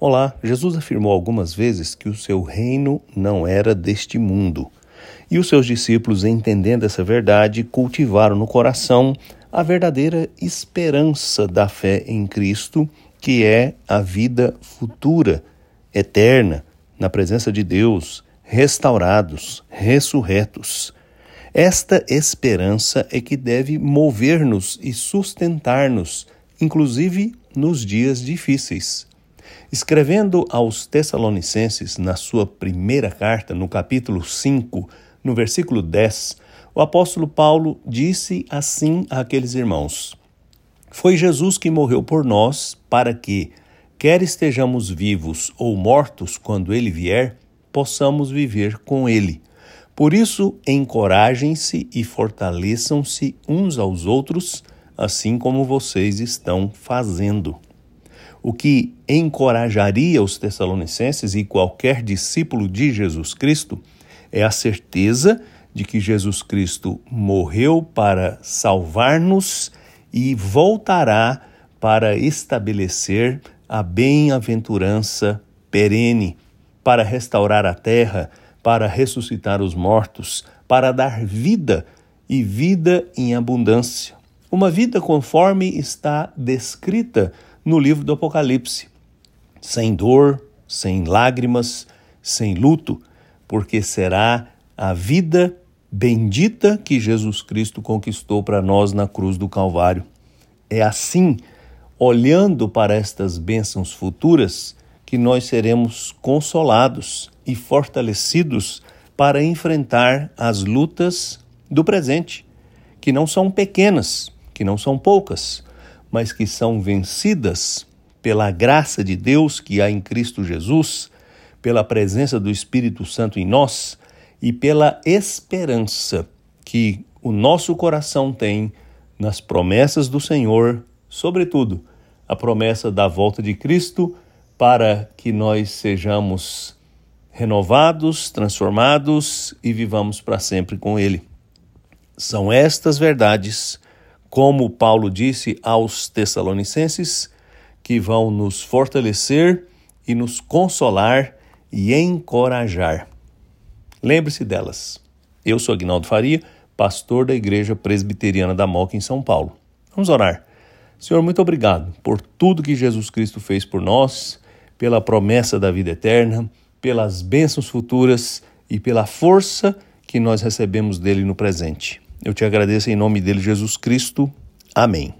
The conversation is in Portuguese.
Olá, Jesus afirmou algumas vezes que o seu reino não era deste mundo. E os seus discípulos, entendendo essa verdade, cultivaram no coração a verdadeira esperança da fé em Cristo, que é a vida futura, eterna, na presença de Deus, restaurados, ressurretos. Esta esperança é que deve mover-nos e sustentar-nos, inclusive nos dias difíceis. Escrevendo aos Tessalonicenses, na sua primeira carta, no capítulo 5, no versículo 10, o apóstolo Paulo disse assim àqueles irmãos: Foi Jesus que morreu por nós para que, quer estejamos vivos ou mortos quando ele vier, possamos viver com ele. Por isso, encorajem-se e fortaleçam-se uns aos outros, assim como vocês estão fazendo. O que encorajaria os Tessalonicenses e qualquer discípulo de Jesus Cristo é a certeza de que Jesus Cristo morreu para salvar-nos e voltará para estabelecer a bem-aventurança perene, para restaurar a terra, para ressuscitar os mortos, para dar vida e vida em abundância. Uma vida conforme está descrita no livro do Apocalipse. Sem dor, sem lágrimas, sem luto, porque será a vida bendita que Jesus Cristo conquistou para nós na cruz do Calvário. É assim, olhando para estas bênçãos futuras, que nós seremos consolados e fortalecidos para enfrentar as lutas do presente, que não são pequenas, que não são poucas, mas que são vencidas pela graça de Deus que há em Cristo Jesus, pela presença do Espírito Santo em nós e pela esperança que o nosso coração tem nas promessas do Senhor, sobretudo a promessa da volta de Cristo, para que nós sejamos renovados, transformados e vivamos para sempre com Ele. São estas verdades como Paulo disse aos Tessalonicenses, que vão nos fortalecer e nos consolar e encorajar. Lembre-se delas. Eu sou Agnaldo Faria, pastor da Igreja Presbiteriana da Moca em São Paulo. Vamos orar. Senhor, muito obrigado por tudo que Jesus Cristo fez por nós, pela promessa da vida eterna, pelas bênçãos futuras e pela força que nós recebemos dele no presente. Eu te agradeço em nome dele, Jesus Cristo. Amém.